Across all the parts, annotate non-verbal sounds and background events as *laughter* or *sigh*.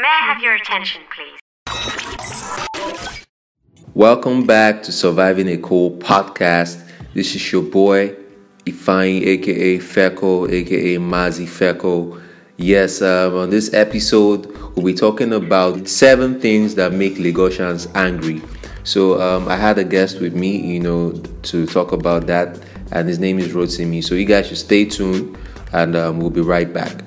May I have your attention, please? Welcome back to Surviving Eko podcast. This is your boy Ifeanyi, aka Feko, aka Mazi Feko. Yes, um, on this episode, we'll be talking about seven things that make Lagosians angry. So, um, I had a guest with me, you know, to talk about that, and his name is Rotimi. So, you guys should stay tuned, and um, we'll be right back.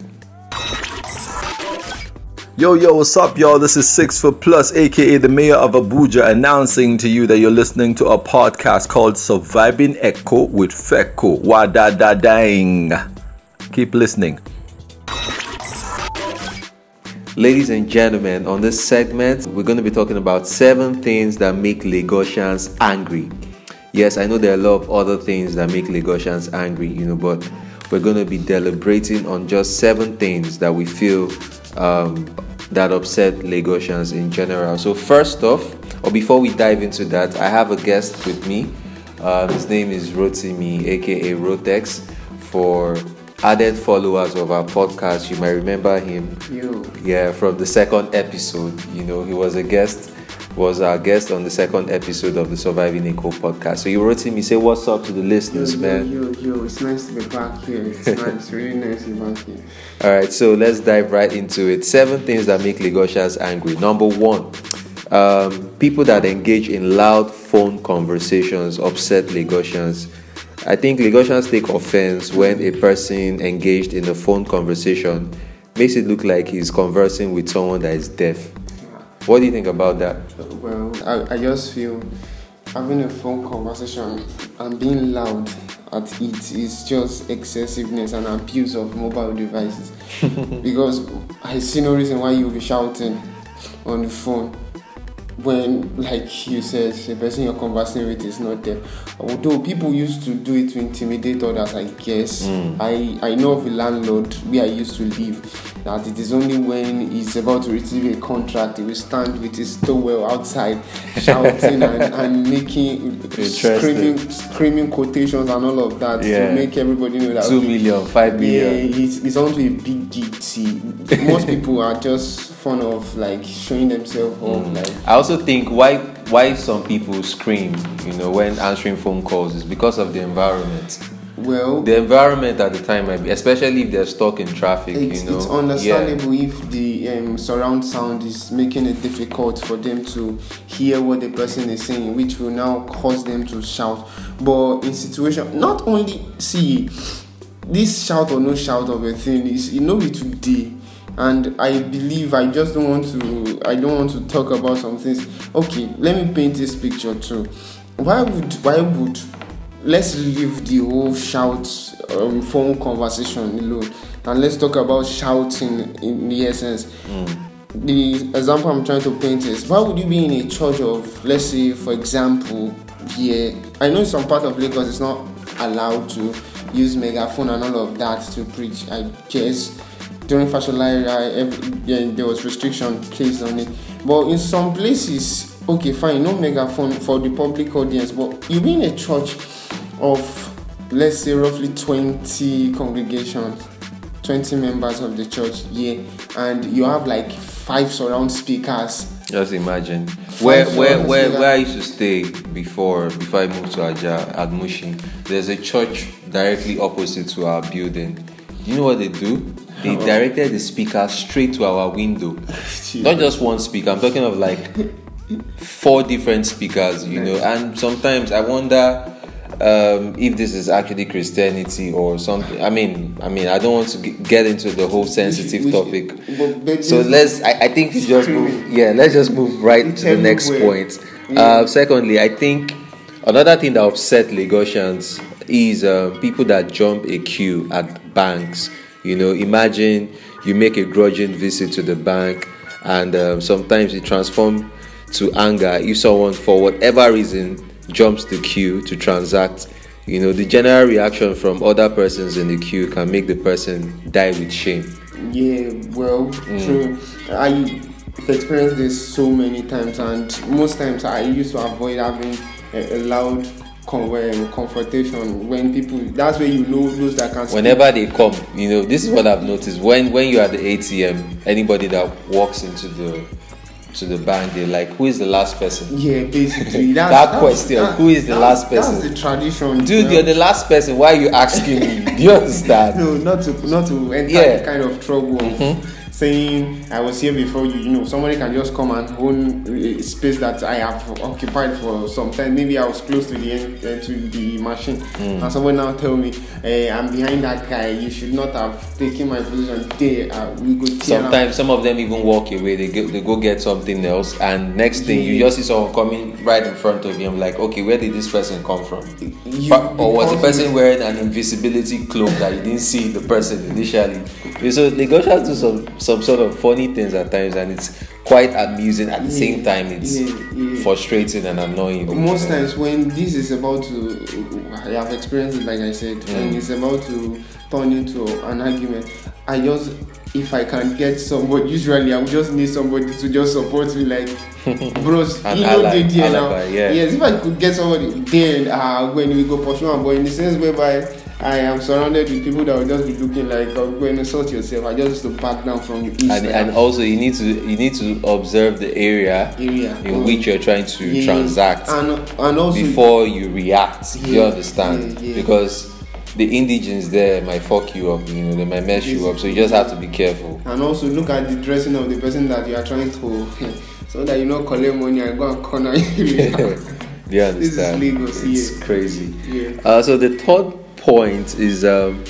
Yo, yo, what's up, y'all? This is Six Foot Plus, aka the Mayor of Abuja, announcing to you that you're listening to a podcast called Surviving Eko with Feko. Wada da dang. Keep listening. Ladies and gentlemen, on this segment, we're going to be talking about seven things that make Lagosians angry. Yes, I know there are a lot of other things that make Lagosians angry, you know, but we're going to be deliberating on just seven things that we feel um, that upset Lagosians in general. So, first off, or before we dive into that, I have a guest with me. Uh, his name is Rotimi, aka Rotex. For added followers of our podcast, you might remember him. You. Yeah, from the second episode. You know, he was a guest, was our guest on the second episode of the Surviving Eko podcast. So you wrote to him, he said, What's up to the listeners, yo, man? Yo, yo, yo, it's nice to be back here. It's *laughs* nice, really nice to be back here. All right, so let's dive right into it. Seven things that make Lagosians angry. Number one, um, people that engage in loud phone conversations upset Lagosians. I think Lagosians take offense when a person engaged in a phone conversation makes it look like he's conversing with someone that is deaf. What do you think about that? Well, I, I just feel having a phone conversation and being loud at it is just excessiveness and abuse of mobile devices. *laughs* because I see no reason why you'll be shouting on the phone when, like you said, the person you're conversing with is not there. Although people used to do it to intimidate others, I guess. Hmm. I, I know of a landlord where I used to live that it is only when he's about to receive a contract he will stand with his towel outside *laughs* shouting and, and making screaming screaming quotations and all of that Yeah. to make everybody know that Two million, five yeah, million. he's, he's onto a big GT. Most people are just fond of like showing themselves off. Mm. Like I also think why why some people scream, you know, when answering phone calls is because of the environment. well, The environment at the time might be, especially if they're stuck in traffic, it's, you know. it's understandable if the um, surround sound is making it difficult for them to hear what the person is saying, which will now cause them to shout. But in situation, not only see this shout or no shout of a thing is you know it today. And I believe I just don't want to I don't want to talk about some things. Okay, let me paint this picture too. Why would why would let's leave the whole shout um, phone conversation alone and let's talk about shouting in the essence the example i'm trying to paint is why would you be in a church of let's say for example here i know in some part of lagos it's not allowed to use megaphone and all of that to preach i guess during era yeah, there was restriction placed on it but in some places okay fine no megaphone for the public audience but you be in a church of let's say roughly 20 congregations 20 members of the church yeah and you have like five surround speakers Just imagine. Where Five where where where I used to stay before before I moved to Aja at Mushin, there's a church directly opposite to our building. You know what they do? They directed the speaker straight to our window. *laughs* Not just one speaker, I'm talking of like four different speakers, you know. And sometimes I wonder um, if this is actually Christianity or something. I mean, I mean, I don't want to g- get into the whole sensitive should- topic. but- So let's. I, I think we just move. Yeah, let's just move right to the next point. Yeah. Uh, secondly, I think another thing that upset Lagosians is uh, people that jump a queue at banks. You know, imagine you make a grudging visit to the bank, and um, sometimes it transforms to anger if someone, for whatever reason, jumps the queue to transact. You know, the general reaction from other persons in the queue can make the person die with shame. Yeah, well, true. I have experienced this so many times, and most times I used to avoid having a, a loud con- um, confrontation when people. That's where you know those that can. speak. whenever they come you know this is what i've noticed when when you're at the atm anybody that walks into the to the bank they're like who is the last person Yeah, basically. *laughs* That that's- question, that- who is the last person? That's the tradition. dude you're the last person why are you asking me do you *laughs* understand No, not to not to enter Yeah. kind of trouble of saying I was here before you. You know, somebody can just come and own a space that I have occupied for some time. Maybe I was close to the end uh, to the machine, and someone now tell me, hey, I'm behind that guy. You should not have taken my position there. Uh, we go tear am." Sometimes some of them even walk away. They go, they go get something else, and next thing you just see someone coming right in front of you. I'm like, okay, where did this person come from? You- or was the because person wearing an invisibility cloak that you didn't see the person initially? So they go try to do some some sort of funny things at times, and it's quite amusing. At the same time, it's Yeah, yeah. frustrating and annoying. most times when this is about to i have experienced it like i said when it's about to turn into an argument i just if i can get somebody usually i would just need somebody to just support me like *laughs* bros you know ally, there now yeah. yes if i could get somebody then uh when we go pursue but in the sense whereby I am surrounded with people that will just be looking like oh, when you sort yourself. I just used to back down from you. and, and also you need to you need to observe the area area in which you're trying to Yeah. transact and and also before you react. you understand? yeah, yeah. Because the indigens there might fuck you up, you know, they might mess you up. So you just have to be careful. and also look at the dressing of the person that you are trying to *laughs* so that you not collect money and go and corner *laughs* you Do you This is understand? Lagos, it's yeah. crazy. Yeah. Uh, so the third point is um,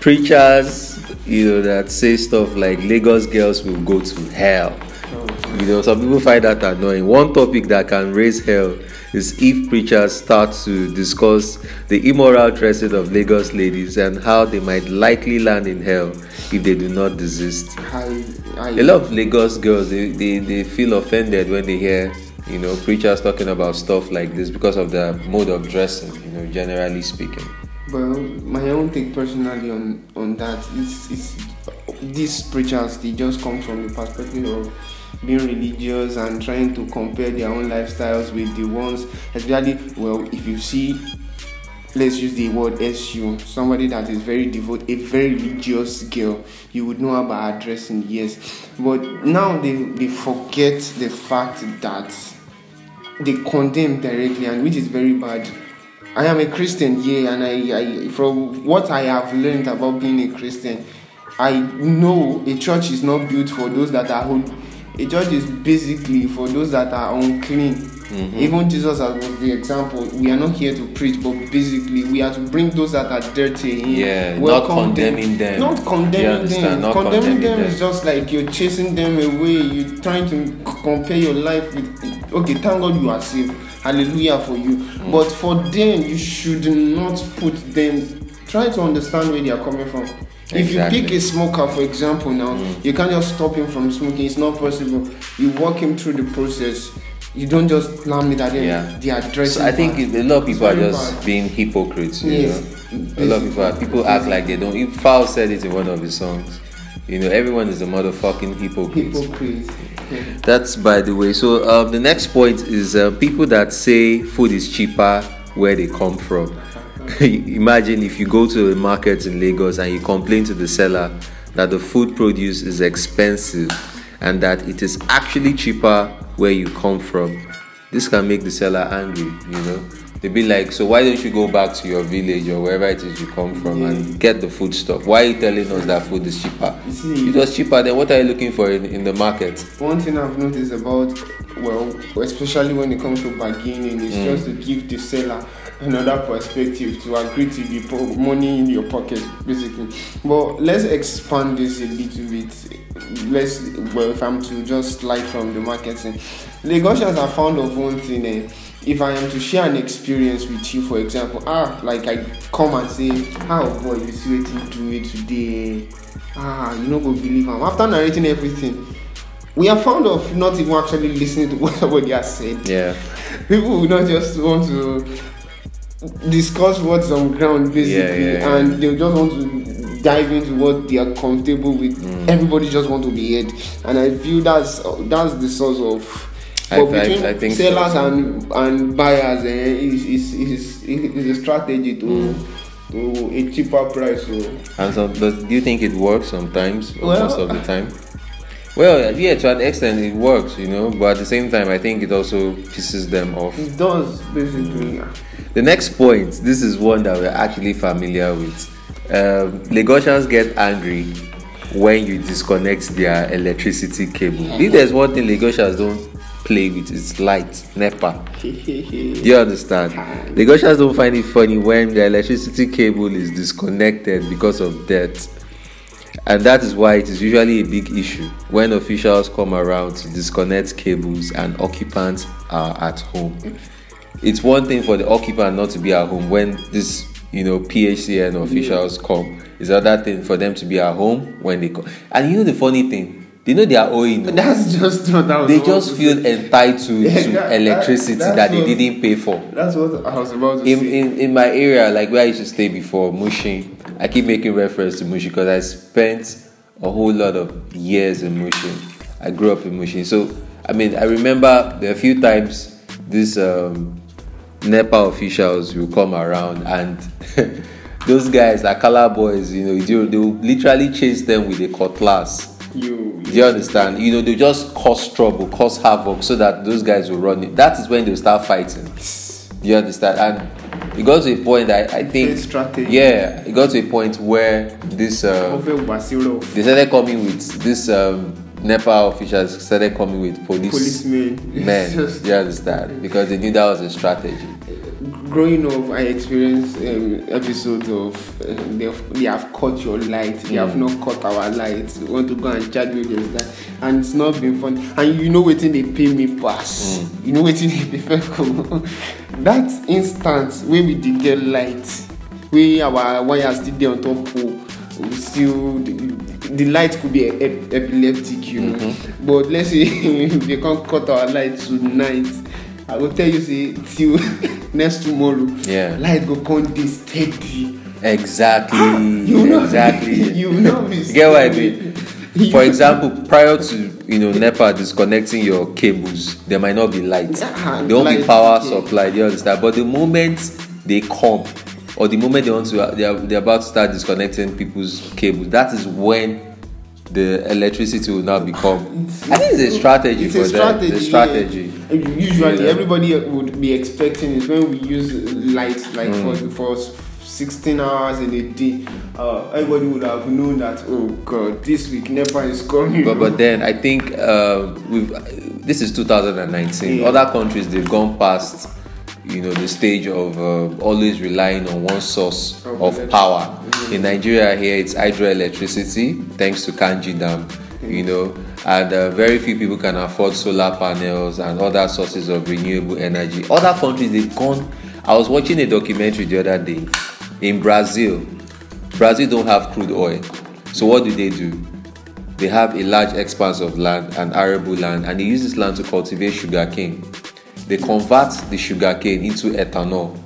preachers, you know, that say stuff like Lagos girls will go to hell. You know, some people find that annoying. One topic that can raise hell is if preachers start to discuss the immoral dressing of Lagos ladies and how they might likely land in hell if they do not desist. I, I, A lot of Lagos girls they, they, they feel offended when they hear you know preachers talking about stuff like this because of their mode of dressing, you know, generally speaking. Well my own take personally on on that is is these preachers they just come from the perspective of being religious and trying to compare their own lifestyles with the ones especially well if you see let's use the word SU, somebody that is very devout, a very religious girl, you would know about her dressing, yes. But now they, they forget the fact that they condemn directly, and which is very bad. I am a Christian, yeah, and I, I from what I have learned about being a Christian, I know a church is not built for those that are holy. A church is basically for those that are unclean. Mm-hmm. Even Jesus as was the example. We are not here to preach, but basically we are to bring those that are dirty in. Yeah, not condemning them. Not condemning them. Not condemning, condemning them, them. is just like you're chasing them away. You're trying to compare your life with. Okay, thank God you are saved. Hallelujah for you. Mm. But for them, you should not put them. Try to understand where they are coming from. If you pick a smoker, for example, now Mm. you can't just stop him from smoking. It's not possible. You walk him through the process. You don't just slam it at them. Yeah. They are dressing. So I think bad. a lot of people are just bad. being hypocrites. Yes. know? A lot of people are, people act like they don't. If Foul said it in one of his songs, you know, everyone is a motherfucking hypocrite. hypocrite. Yeah. That's by the way. So um, the next point is uh, people that say food is cheaper where they come from. *laughs* Imagine if you go to a market in Lagos and you complain to the seller that the food produce is expensive and that it is actually cheaper where you come from. This can make the seller angry, you know. They be like, so why don't you go back to your village or wherever it is you come from and get the food stuff? Why are you telling us that food is cheaper? You see- It was cheaper, then what are you looking for in, in the market? One thing I've noticed about, well, especially when it comes to bargaining, is Mm. just to give the seller another perspective to agree to the po- money in your pocket, basically. But let's expand this a little bit. Let's, well, if I'm to just slide from the marketing, Lagosians are fond of one thing. Eh, if I am to share an experience with you, for example, ah, like I come and say, ah, oh boy, you see what you do it today. Ah, you not go believe am. After narrating everything, we are fond of not even actually listening to *laughs* what somebody has said. Yeah. People will not just want to discuss what's on ground basically, Yeah, yeah, yeah. and they just want to dive into what they are comfortable with. Mm. Everybody just want to be heard, and I feel that's that's the source of But I- between I think so. sellers and and buyers, eh, is is is is a strategy to Mm. to a cheaper price. So And does, do you think it works sometimes or Well- most of the time? Well, yeah, to an extent it works, you know, but at the same time, I think it also pisses them off. it does basically. The next point, this is one that we're actually familiar with. Um, Lagosians get angry when you disconnect their electricity cable. If there's one thing Lagosians don't play with, it's light, NEPA. *laughs* Do you understand? The Lagosians don't find it funny when the electricity cable is disconnected because of debt. And that is why it is usually a big issue when officials come around to disconnect cables and occupants are at home. It's one thing for the occupant not to be at home when this, you know, PHCN officials come. It's another thing for them to be at home when they come. And you know the funny thing, they know they are owing. *laughs* That's just what I was They just feel say. entitled Yeah, to that- that- electricity that's that they what- didn't pay for That's what I was about to in, say. in in my area, like where I used to stay before, Mushin, I keep making reference to Mushin because I spent a whole lot of years in Mushin. I grew up in Mushin, so I mean, I remember there are a few times these um, NEPA officials will come around and. *laughs* Those guys, Akala boys, you know, they, they will literally chase them with a cutlass. You Do you understand? You know, they just cause trouble, cause havoc, so that those guys will run it. That is when they'll start fighting. You understand? And it got to a point that I, I think, yeah, it got to a point where this uh, they started coming with this um, NEPA officials started coming with police policemen. men. *laughs* It's just- Do you understand? Because they knew that was a strategy. Growing up, I experienced um, episodes of uh, they, have, they have cut your light, they have not cut our light. They want to go and charge me against that, and it's not been fun. And you know what they pay me pass. You know what they pay that instant when we did get light, we our wires still there on top pole. We still the, light could be ep- epileptic, you know. But let's say *laughs* they can't cut our light tonight. I will tell you say till *laughs* next tomorrow. Yeah. Light go come dey steady. Exactly. Ah, you know exactly. *laughs* you know You get what I mean? For example, prior to you know NEPA disconnecting your cables, there might not be light. There won't be power okay. supply. You understand? But the moment they come, or the moment they want to, they are, they're about to start disconnecting people's cables. That is when the electricity will now become. I think it's a strategy It's for a them. strategy. A strategy. yeah. Usually, Yeah. everybody would be expecting is when we use light like Mm. for for 16 hours in a day. Uh, everybody would have known that. Oh God, this week NEPA is coming. But but then I think uh, we've this is 2019. Yeah. Other countries they've gone past you know the stage of uh, always relying on one source Of power. In Nigeria here it's hydroelectricity thanks to Kainji Dam. You know, and uh, very few people can afford solar panels and other sources of renewable energy. Other countries they've gone. I was watching a documentary the other day in Brazil. Brazil don't have crude oil, so what do they do? they have a large expanse of land and arable land and they use this land to cultivate sugarcane they convert the sugarcane into ethanol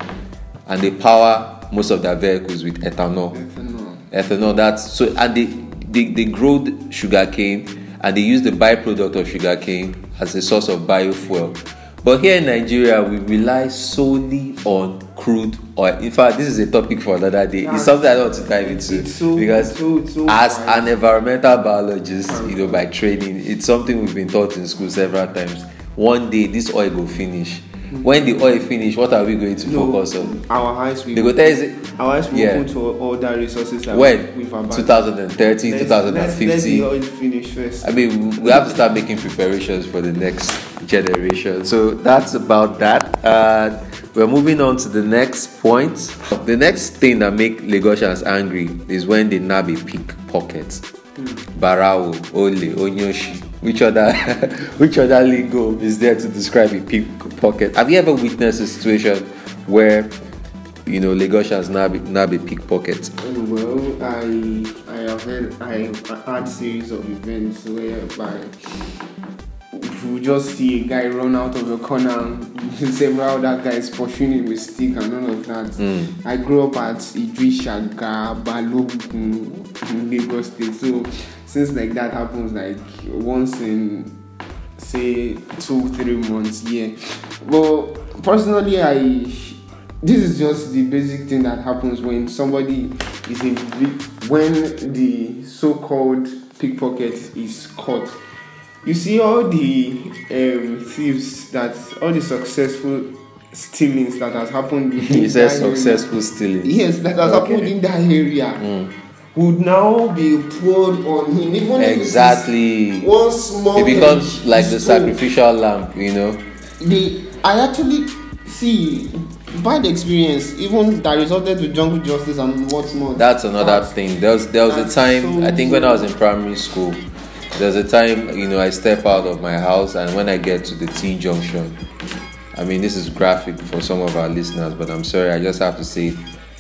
and they power most of their vehicles with ethanol. Ethanol. Ethanol, that's so and they they, they grow the sugarcane and they use the byproduct of sugarcane as a source of biofuel. But here in nigeria we rely solely on crude oil. In fact this is a topic for another day. It's something i don't want to dive into It's so- because so- so as an environmental biologist you know by training it's something we've been taught in school several times one day this oil go finish. When the oil finish what are we going to No, focus on? our eyes will they go tell you our eyes will Yeah. open to other resources that when? we've abandoned. 2030 Let's- let's- Let's the oil finish first. i mean we have to start making preparations for the next generation. So that's about that. Uh, we're moving on to the next point. The next thing that make lagosians angry is when they nab a pickpocket. Barao, Ole, Onyoshi. Which other *laughs* which other lingo is there to describe a pickpocket? Have you ever witnessed a situation where you know Lagosians nab, nab a pickpocket? Oh, well, I I have had I had series of events whereby you just see a guy run out of a corner *laughs* and several other guys pursuing him with stick and all of that. I grew up at Idrishaga, Balogun, in Lagos State. So since like that happens like once in say two, three months, yeah. But personally, I this is just the basic thing that happens when somebody is a when the so-called pickpocket is caught. You see all the um, thieves that all the successful stealings that has happened. *laughs* says that area- successful stealing. Yes, that has Okay. happened in that area. Would now be poured on him, even if Exactly. one small. It becomes like the sacrificial lamb, you know. the I actually see bad experience even that resulted to jungle justice and what's not. That's another thing. There was there was a time so- I think when I was in primary school, there was a time you know I step out of my house and when I get to the T junction, I mean this is graphic for some of our listeners, but I'm sorry I just have to say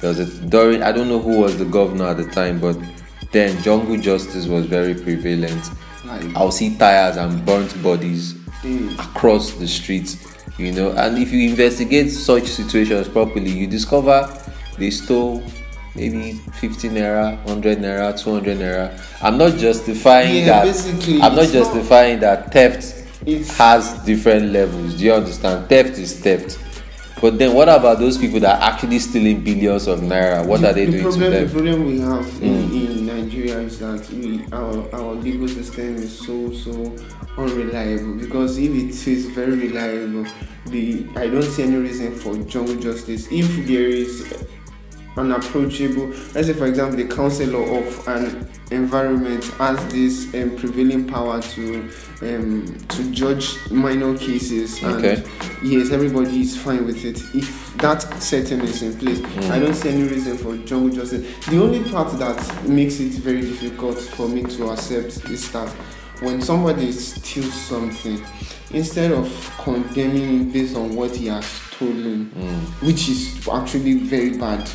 there was a during I don't know who was the governor at the time, but then jungle justice was very prevalent. Like, I'll see tires and burnt bodies Mm. across the streets, you know. And if you investigate such situations properly, you discover they stole maybe 50 naira, 100 naira, 200 naira. I'm not justifying Yeah, that. basically, I'm not it's not- justifying that theft has different levels. Do you understand? Theft is theft. But then, what about those people that are actually stealing billions of naira? What are they the doing problem, to The problem we have in, hmm. in Nigeria is that we, our, our legal system is so so unreliable because if it is very reliable, the I don't see any reason for jungle justice. If there is an approachable, let's say for example, the councillor of an environment has this um, prevailing power to um, to judge minor cases, and Okay. yes, everybody is fine with it. If that setting is in place, I don't see any reason for jungle justice. The only part that makes it very difficult for me to accept is that when somebody steals something, instead of condemning based on what he has stolen, which is actually very bad.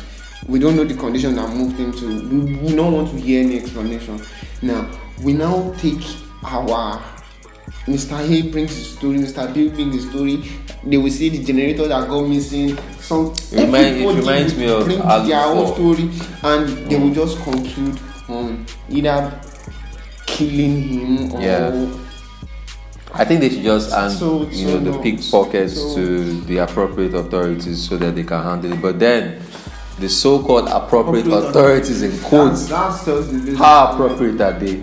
We don't know the condition that moved him to. We, we don't want to hear any explanation. Now, we now take our Mr. A brings his story, Mr. B brings his story. They will see the generator that got missing. Some remind- it reminds me of bring their own story, and they will just conclude on either killing him or Yeah. I think they should just hand So- you so know the pickpockets So- to the appropriate authorities so that they can handle it. But then the so-called appropriate authorities in quotes, That's, that's just the basic- how appropriate are they?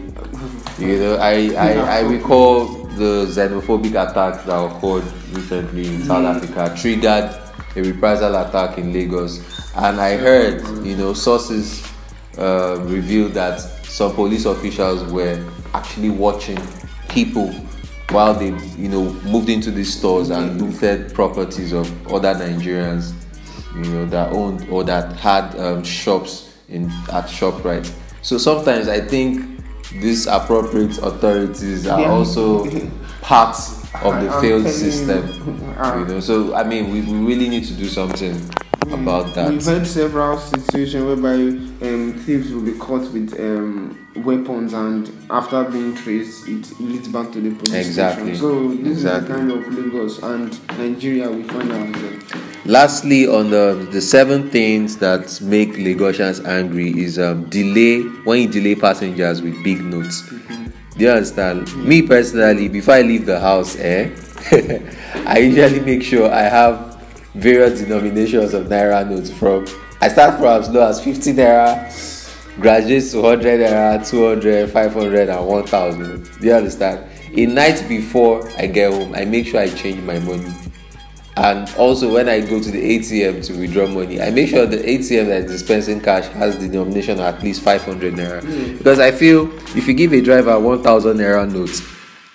You know, I, I, I recall the xenophobic attacks that occurred recently in South Africa triggered a reprisal attack in Lagos, and I heard you know sources uh, revealed that some police officials were actually watching people while they you know moved into these stores and looted properties of other Nigerians you know that owned or that had um, shops in at Shoprite. So sometimes I think these appropriate authorities are Yeah. also *laughs* parts of the failed system. you, uh, You know, so I mean, we, we really need to do something about that. We've had several situations whereby um, thieves will be caught with um, weapons, and after being traced, it leads back to the police Exactly. station. So this Exactly. is the kind of Lagos and Nigeria we find ourselves. Lastly, on the the seven things that make Lagosians angry is um, delay when you delay passengers with big notes. Do you understand? Me personally, before I leave the house, eh, *laughs* I usually make sure I have various denominations of naira notes from. I start from as low as 50 naira, graduates to 100 naira, 200, 500, and 1000. Do you understand? A night before I get home, I make sure I change my money. And also, when I go to the ATM to withdraw money, I make sure the ATM that is dispensing cash has the denomination of at least 500 naira. Hmm. Because I feel if you give a driver 1000 naira note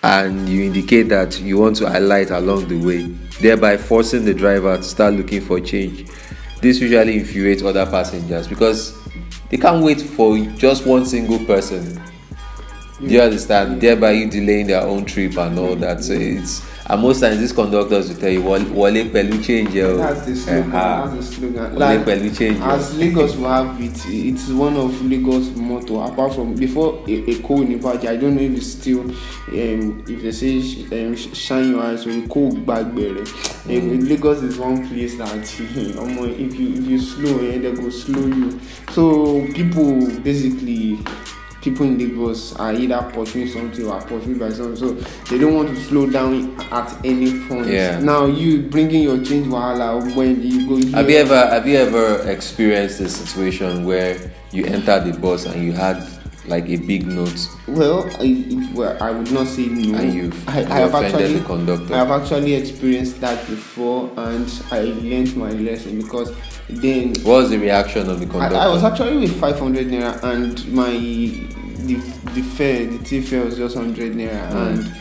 and you indicate that you want to alight along the way, thereby forcing the driver to start looking for change, this usually infuriates other passengers because they can't wait for just one single person do you mm. understand? Thereby you delaying their own trip and all that. So it's and most times these conductors will tell you wale pẹ̀lú change ẹ o. Wale pẹ̀lú change ẹ o. as Lagos will have it, it's one of Lagos motto. Apart from before coal in Ibadan, I don't know if it's still um, if they say um, sh- shine your eyes coal back there. Um, Lagos is one place that omo, *laughs* if you if you slow, eh, they go slow you. So people basically people in Lagos are either pursuing something or pursued by something, so they don't want to slow down at any point. Yeah. Now you bringing your change wahala when you go. Here, Have you ever have you ever experienced a situation where you entered the bus and you had like a big note Well, I, well, I would not say no. and you've I, you I have actually, the conductor? I have actually experienced that before, and I learned my lesson because then what was the reaction of the I, conductor? I was actually with 500 naira, and my the the fare, the tea fare was just 100 naira, Mm. and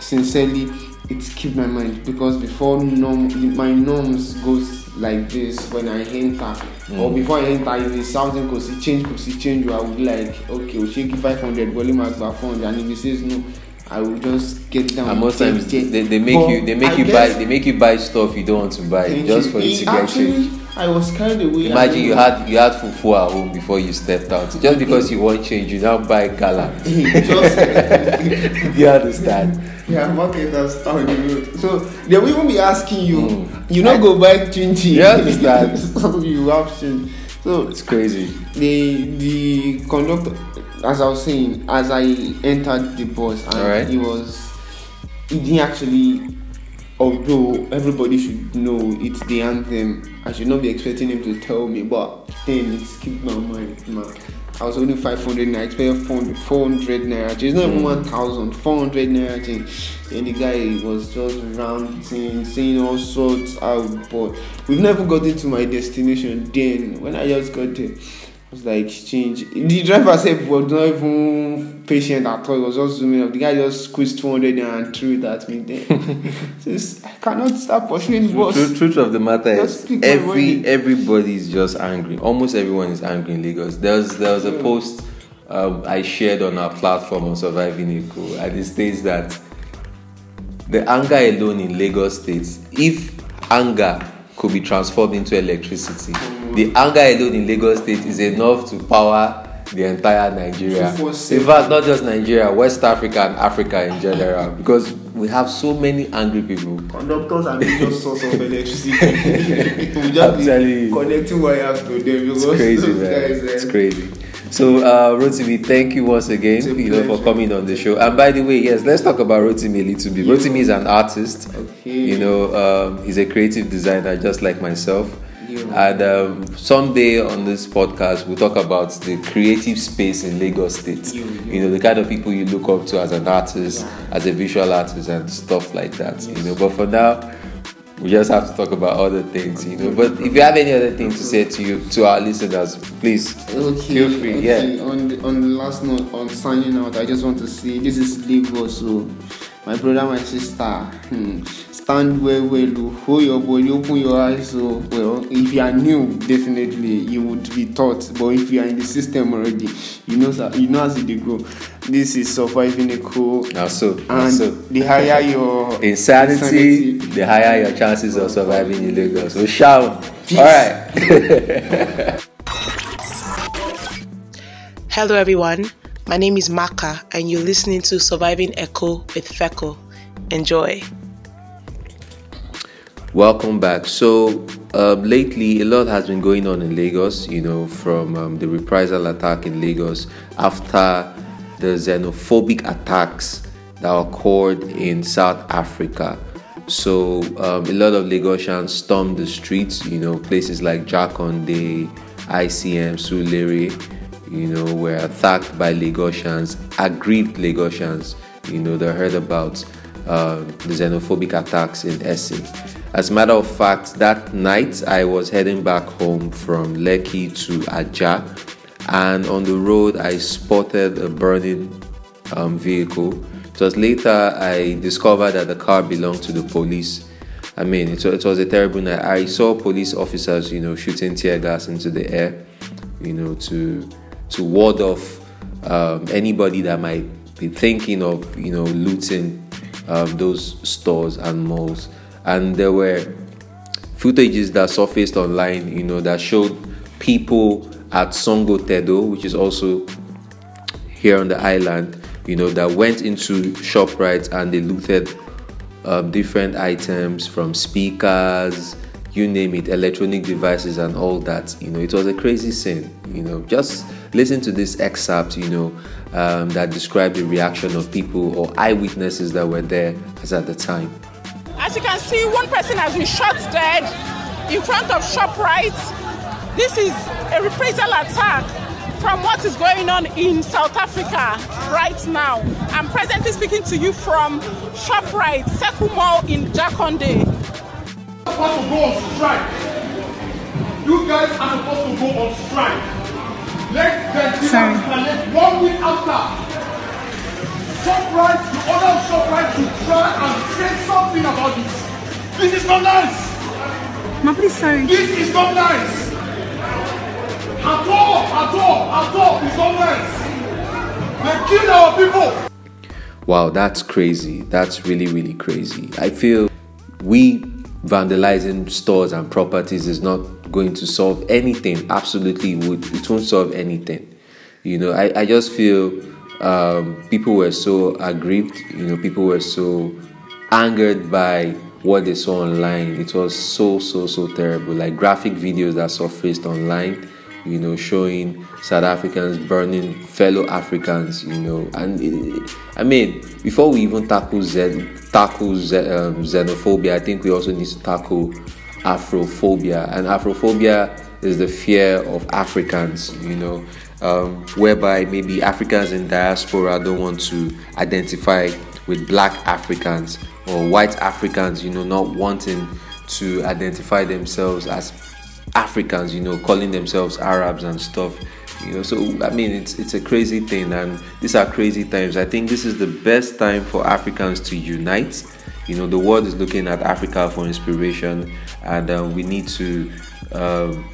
sincerely, it skipped my mind because before norm, my norms goes like this when I enter, or Mm. before I enter, if it's something cause it change, cause it change, I would be like okay, we'll shake 500, volume as 400, and if he says no. I will just get down. and most times they, they make But you they make I you buy they make you buy stuff you don't want to buy just for you to get change. I was carried away. Imagine you had you had fufu at home before you stepped out. Just because you want change, you now buy gala. *laughs* just *laughs* you understand? yeah, marketers down the road. So they will even be asking you, Mm. you not go buy chinchi. You understand? *laughs* so you have change. So It's crazy. the the conductor, as I was saying, as I entered the bus, and Alright. he was, he didn't actually. Although everybody should know it's the anthem, I should not be expecting him to tell me. But then it skipped my mind, man. I was only 500 naira, I expected 400, 400 naira change. It's not even mm. 1000, 400 naira change. And the guy was just ranting, saying all sorts out. But we've never got into my destination. Then, when I just got there, it was like change. The driver said was not even patient at all. He was just zooming up. The guy just squeezed 200 and threw it at me. Then, *laughs* Says, I cannot stop pursuing the. Truth, truth of the matter Just is every everybody is just angry. Almost everyone is angry in Lagos. There was there was a post um, I shared on our platform on Surviving Eko, and it states that the anger alone in Lagos states, if anger could be transformed into electricity, the anger alone in Lagos State is enough to power the entire Nigeria. In fact, not just Nigeria, West Africa and Africa in general, because we have so many angry people. Conductors are major *laughs* source of electricity. *laughs* we just be connecting wires to them because It's crazy, man. guys, eh, It's crazy. So, uh, Rotimi, thank you once again, you know, for coming on the show. And by the way, yes, let's talk about Rotimi a little bit. Yeah. Rotimi is an artist. Okay. You know, um, he's a creative designer, just like myself. Yeah. And um, someday on this podcast, we'll talk about the creative space in Lagos State. Yeah, yeah. You know, the kind of people you look up to as an artist, as a visual artist, and stuff like that. You know, but for now, we just have to talk about other things. You know, but if you have any other thing to say to you to our listeners, please Okay, feel free. okay. Yeah. On the, on the last note, on signing out, I just want to say this is Lagos. So, my brother, my sister, hmm, stand well, well, hold your body, open your eyes. So, well, if you are new, definitely you would be taught. But if you are in the system already, you know, sir, you know as it go. This is surviving Eko. Now, so, now And so. the higher your *laughs* Insanity, the higher your chances of surviving in Lagos. So, shout. Peace. All right. *laughs* Hello, everyone. My name is Maka, and you're listening to Surviving Eko with Feko. Enjoy. Welcome back. So, um, lately, a lot has been going on in Lagos, you know, from um, the reprisal attack in Lagos after the xenophobic attacks that occurred in South Africa. So, um, a lot of Lagosians stormed the streets, you know, places like Jakande, ICM, Surulere, you know, were attacked by Lagosians, aggrieved Lagosians, you know, they heard about uh, the xenophobic attacks in Essen. As a matter of fact, that night I was heading back home from Lekki to Aja, and on the road I spotted a burning um, vehicle. It was later I discovered that the car belonged to the police. I mean, it, it was a terrible night. I saw police officers, you know, shooting tear gas into the air, you know, to to ward off um, anybody that might be thinking of, you know, looting um, those stores and malls. And there were footages that surfaced online, you know, that showed people at Sangotedo, which is also here on the island, you know, that went into shop ShopRite and they looted um, different items from speakers, you name it, electronic devices and all that. You know, it was a crazy scene. You know, just listen to this excerpt, you know, um, that described the reaction of people or eyewitnesses that were there as at the time. As you can see, one person has been shot dead in front of ShopRite. This is a reprisal attack from what is going on in South Africa right now. I'm presently speaking to you from ShopRite, Sekumo in Jakande. supposed to go on strike. You guys are supposed to go on strike. Let the Sorry. let one week after. ShopRite, the owner of ShopRite to try and say something about this. This is not nice. Ma, please, sorry. This is not nice. At all, at all, at all, it's not nice. They kill our people. Wow, that's crazy. That's really, really crazy. I feel we vandalizing stores and properties is not going to solve anything. Absolutely, would it won't solve anything. You know, I, I just feel um, people were so aggrieved. You know, people were so angered by what they saw online. It was so so so terrible. Like graphic videos that surfaced online you know, showing South Africans burning fellow Africans, you know, and it, I mean, before we even tackle Zen, tackle Zen, um, xenophobia, I think we also need to tackle Afrophobia, and Afrophobia is the fear of Africans, you know, um, whereby maybe Africans in diaspora don't want to identify with Black Africans or white Africans, you know, not wanting to identify themselves as Africans, you know, calling themselves Arabs and stuff. You know, so I mean, it's it's a crazy thing, and these are crazy times. I think this is the best time for Africans to unite. You know, the world is looking at Africa for inspiration, and um, we need to um,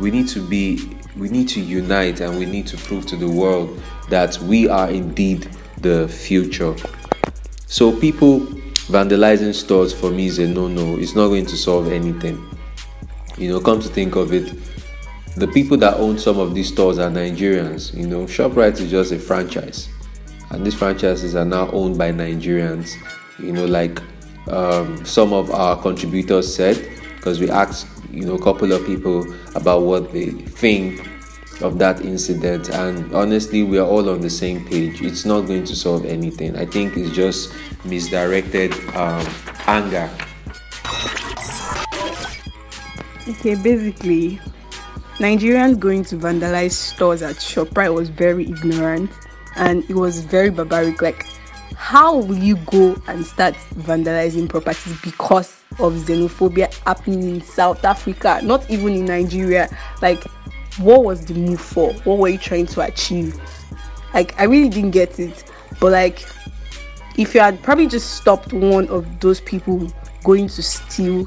we need to be we need to unite, and we need to prove to the world that we are indeed the future. So people vandalizing stores for me is a no-no. It's not going to solve anything you know come to think of it the people that own some of these stores are nigerians you know shoprite is just a franchise and these franchises are now owned by nigerians you know like um, some of our contributors said because we asked you know a couple of people about what they think of that incident. And honestly we are all on the same page. It's not going to solve anything. I think it's just misdirected um, anger. Okay, basically, Nigerians going to vandalize stores at ShopRite was very ignorant and it was very barbaric. Like, how will you go and start vandalizing properties because of xenophobia happening in South Africa, not even in Nigeria? Like, what was the move for? What were you trying to achieve? Like, I really didn't get it, but like, if you had probably just stopped one of those people going to steal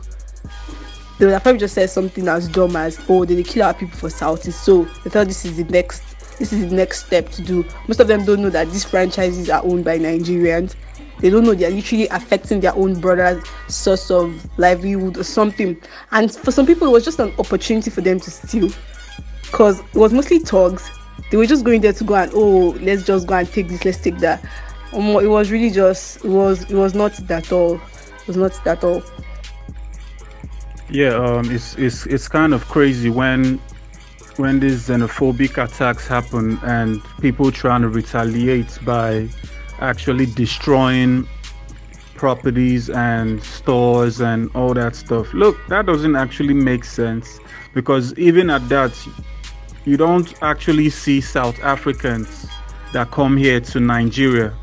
they would have probably just said something as dumb as, "Oh, they, kill our people for Southeast." So they thought this is the next, this is the next step to do. Most of them don't know that these franchises are owned by Nigerians. They don't know they are literally affecting their own brothers' source of livelihood or something. And for some people, it was just an opportunity for them to steal, because it was mostly thugs. They were just going there to go and, "Oh, let's just go and take this, let's take that." Um, it was really just, it was, it was not that all. It was not that all. Yeah, um, it's it's it's kind of crazy when when these xenophobic attacks happen and people trying to retaliate by actually destroying properties and stores and all that stuff. Look, that doesn't actually make sense because even at that, you don't actually see South Africans that come here to Nigeria.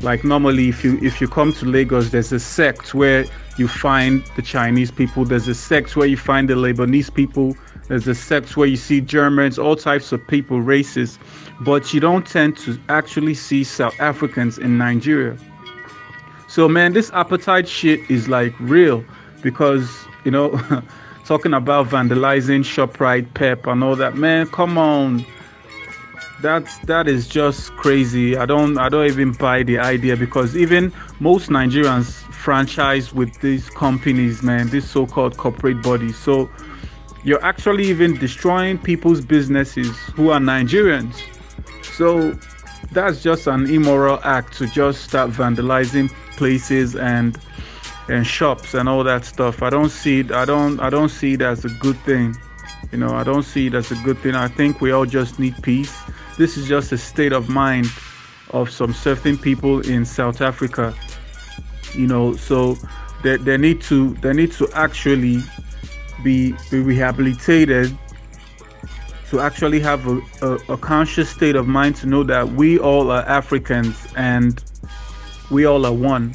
Like normally, if you if you come to Lagos, there's a sect where you find the Chinese people. There's a sect where you find the Lebanese people. There's a sect where you see Germans, all types of people, races. But you don't tend to actually see South Africans in Nigeria. So man, this appetite shit is like real because you know, *laughs* talking about vandalizing Shoprite, Pep, and all that. Man, come on, that's that is just crazy. I don't I don't even buy the idea because even most Nigerians franchise with these companies, man, these so-called corporate bodies. So you're actually even destroying people's businesses who are Nigerians. So that's just an immoral act to just start vandalizing places and and shops and all that stuff. I don't see it. I don't. I don't see it as a good thing. You know, I don't see it as a good thing. I think we all just need peace. This is just a state of mind of some certain people in South Africa. You know, so they, they need to they need to actually be be rehabilitated to actually have a, a, a conscious state of mind to know that we all are Africans and we all are one.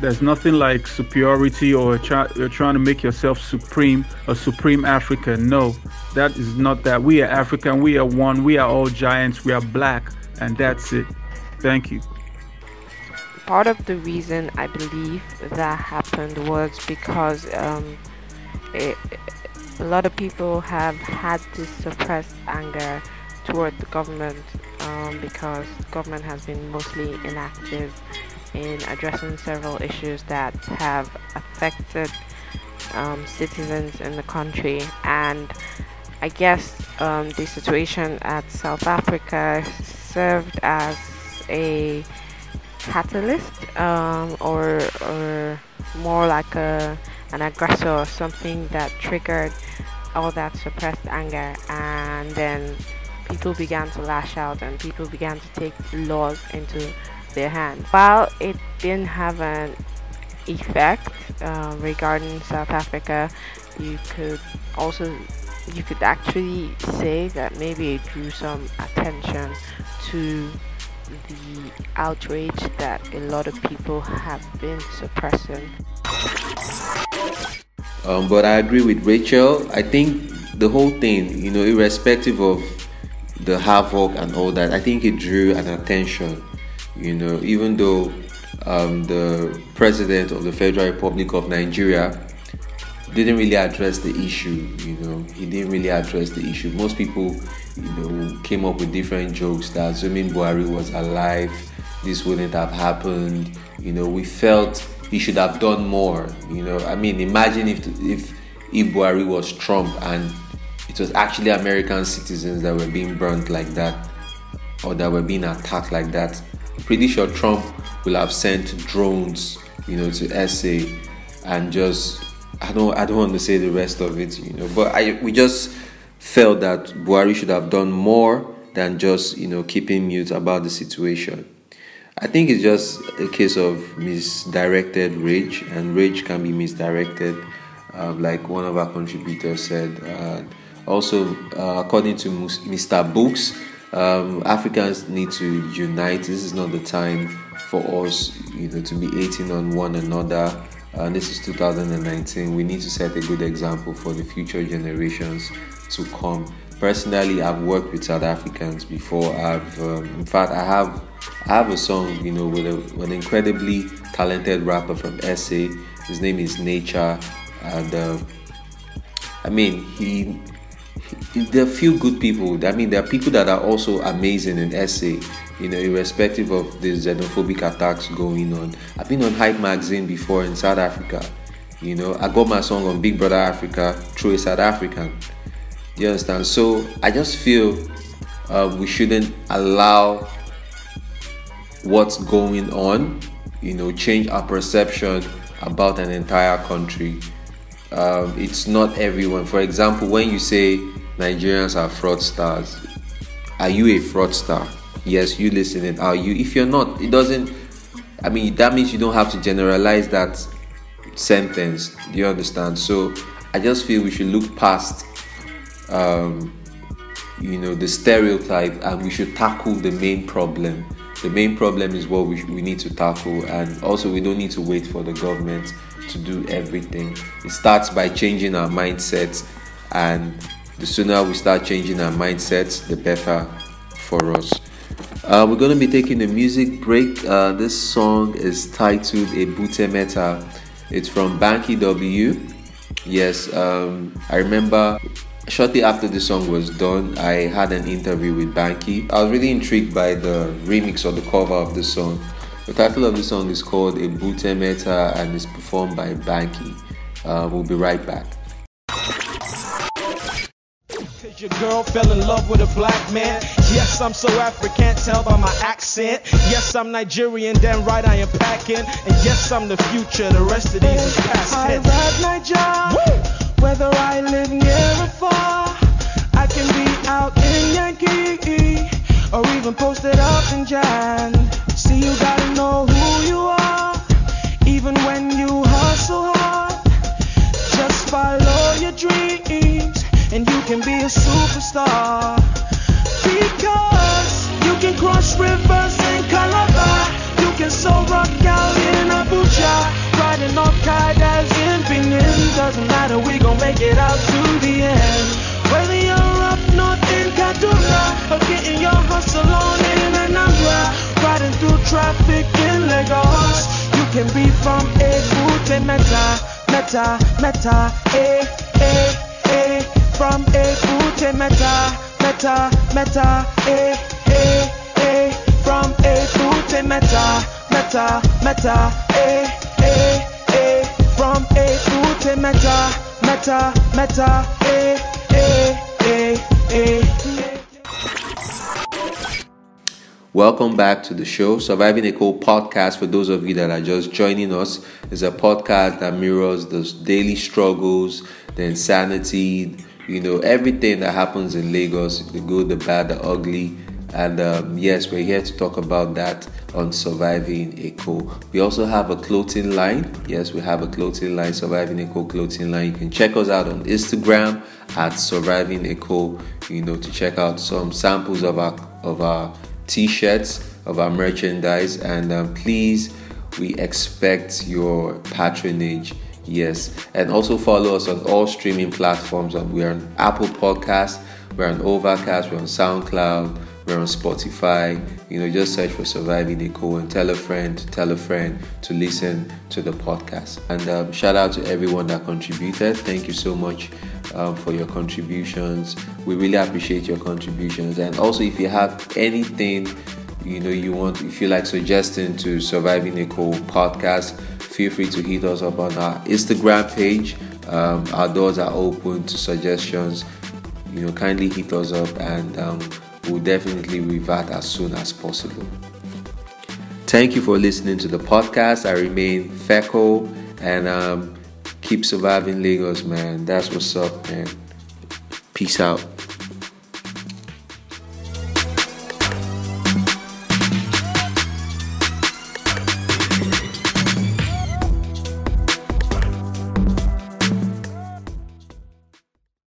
There's nothing like superiority or try, trying to make yourself supreme, a supreme African. No, that is not that. We are African, we are one, we are all giants, we are black, and that's it. Thank you. Part of the reason I believe that happened was because um, it, a lot of people have had to suppress anger toward the government um, because government has been mostly inactive in addressing several issues that have affected um, citizens in the country. And I guess um, the situation at South Africa served as a catalyst um, or, or more like a, an aggressor something that triggered all that suppressed anger and then people began to lash out and people began to take laws into their hands. While it didn't have an effect uh, regarding South Africa, you could also you could actually say that maybe it drew some attention to the outrage that a lot of people have been suppressing. Um, but I agree with Rachel. I think the whole thing, you know, irrespective of the havoc and all that, I think it drew an attention. You know, even though um, the president of the Federal Republic of Nigeria didn't really address the issue, you know, he didn't really address the issue. Most people, you know, came up with different jokes that assuming Buhari was alive, this wouldn't have happened. You know, we felt he should have done more. You know, I mean, imagine if if if Buhari was Trump and it was actually American citizens that were being burnt like that or that were being attacked like that. Pretty sure Trump will have sent drones, you know, to SA and just I don't I don't want to say the rest of it, you know, but I we just felt that Buhari should have done more than just, you know, keeping mute about the situation. I think it's just a case of misdirected rage, and rage can be misdirected, uh, like one of our contributors said. Uh, also, uh, according to Mr. Books, um, Africans need to unite. This is not the time for us, you know, to be hating on one another. Uh, this is 2019. We need to set a good example for the future generations to come. Personally, I've worked with South Africans before. I've, um, in fact, I have, I have a song, you know, with, a, with an incredibly talented rapper from SA. His name is Nature, and uh, I mean, he, he, there are few good people. I mean, there are people that are also amazing in SA. You know, irrespective of the xenophobic attacks going on. I've been on Hype Magazine before in South Africa. You know, I got my song on Big Brother Africa through a South African. You understand? So I just feel uh, we shouldn't allow what's going on, you know, change our perception about an entire country. Um, it's not everyone. For example, when you say Nigerians are fraudsters, are you a fraudster? Yes, you listening. Are you? If you're not, it doesn't. I mean, that means you don't have to generalize that sentence. Do you understand? So I just feel we should look past um, you know the stereotype and we should tackle the main problem. The main problem is what we, we need to tackle and also we don't need to wait for the government to do everything. It starts by changing our mindsets and the sooner we start changing our mindsets the better for us. Uh, we're going to be taking a music break. Uh, this song is titled a meta. It's from banky w. Yes um, i remember Shortly after the song was done, I had an interview with Banky. I was really intrigued by the remix or the cover of the song. The title of the song is called Ebute Meta and is performed by Banky. Uh, we'll be right back. girl fell in love with a black man. Yes, I'm so African, tell by my accent. Yes, I'm Nigerian, damn right I am packing. And yes, I'm the future, the rest of these is past tense. I ride my job, whether I live near or far. I can be out in Yankee or even posted up in Jan. See, you gotta know who you are, even when you hustle hard. Just follow your dreams, and you can be a superstar. Because you can cross rivers in Calabar, you can so rock out in Abuja, traffic in Lagos, you can be from Ebute Meta, Meta, Meta, eh, eh, eh, from Ebute Meta, Meta, Meta, eh, eh, eh, from Ebute Meta, Meta, Meta, eh, eh, eh, from Ebute Meta, Meta, Meta, eh, eh, eh, eh. Welcome back to the show. Surviving Eko podcast, for those of you that are just joining us, is a podcast that mirrors the daily struggles, the insanity, you know, everything that happens in Lagos the good, the bad, the ugly. And um, yes, we're here to talk about that on Surviving Eko. We also have a clothing line. Yes, we have a clothing line, Surviving Eko clothing line. You can check us out on Instagram at Surviving Eko. You know, to check out some samples of our of our t-shirts, of our merchandise, and um, please, we expect your patronage. Yes, and also follow us on all streaming platforms. Um, we are on Apple Podcast, we're on Overcast, we're on SoundCloud, we're on Spotify. You know, just search for Surviving Eko and tell a friend, tell a friend to listen to the podcast. And um, shout out to everyone that contributed. Thank you so much um, for your contributions. We really appreciate your contributions. And also, if you have anything you know you want, if you like suggesting to Surviving Eko podcast, feel free to hit us up on our Instagram page. Um, our doors are open to suggestions. You know, kindly hit us up and um, we'll definitely revert as soon as possible. Thank you for listening to the podcast. I remain Feco and um, keep surviving Lagos, man. That's what's up, man. Peace out.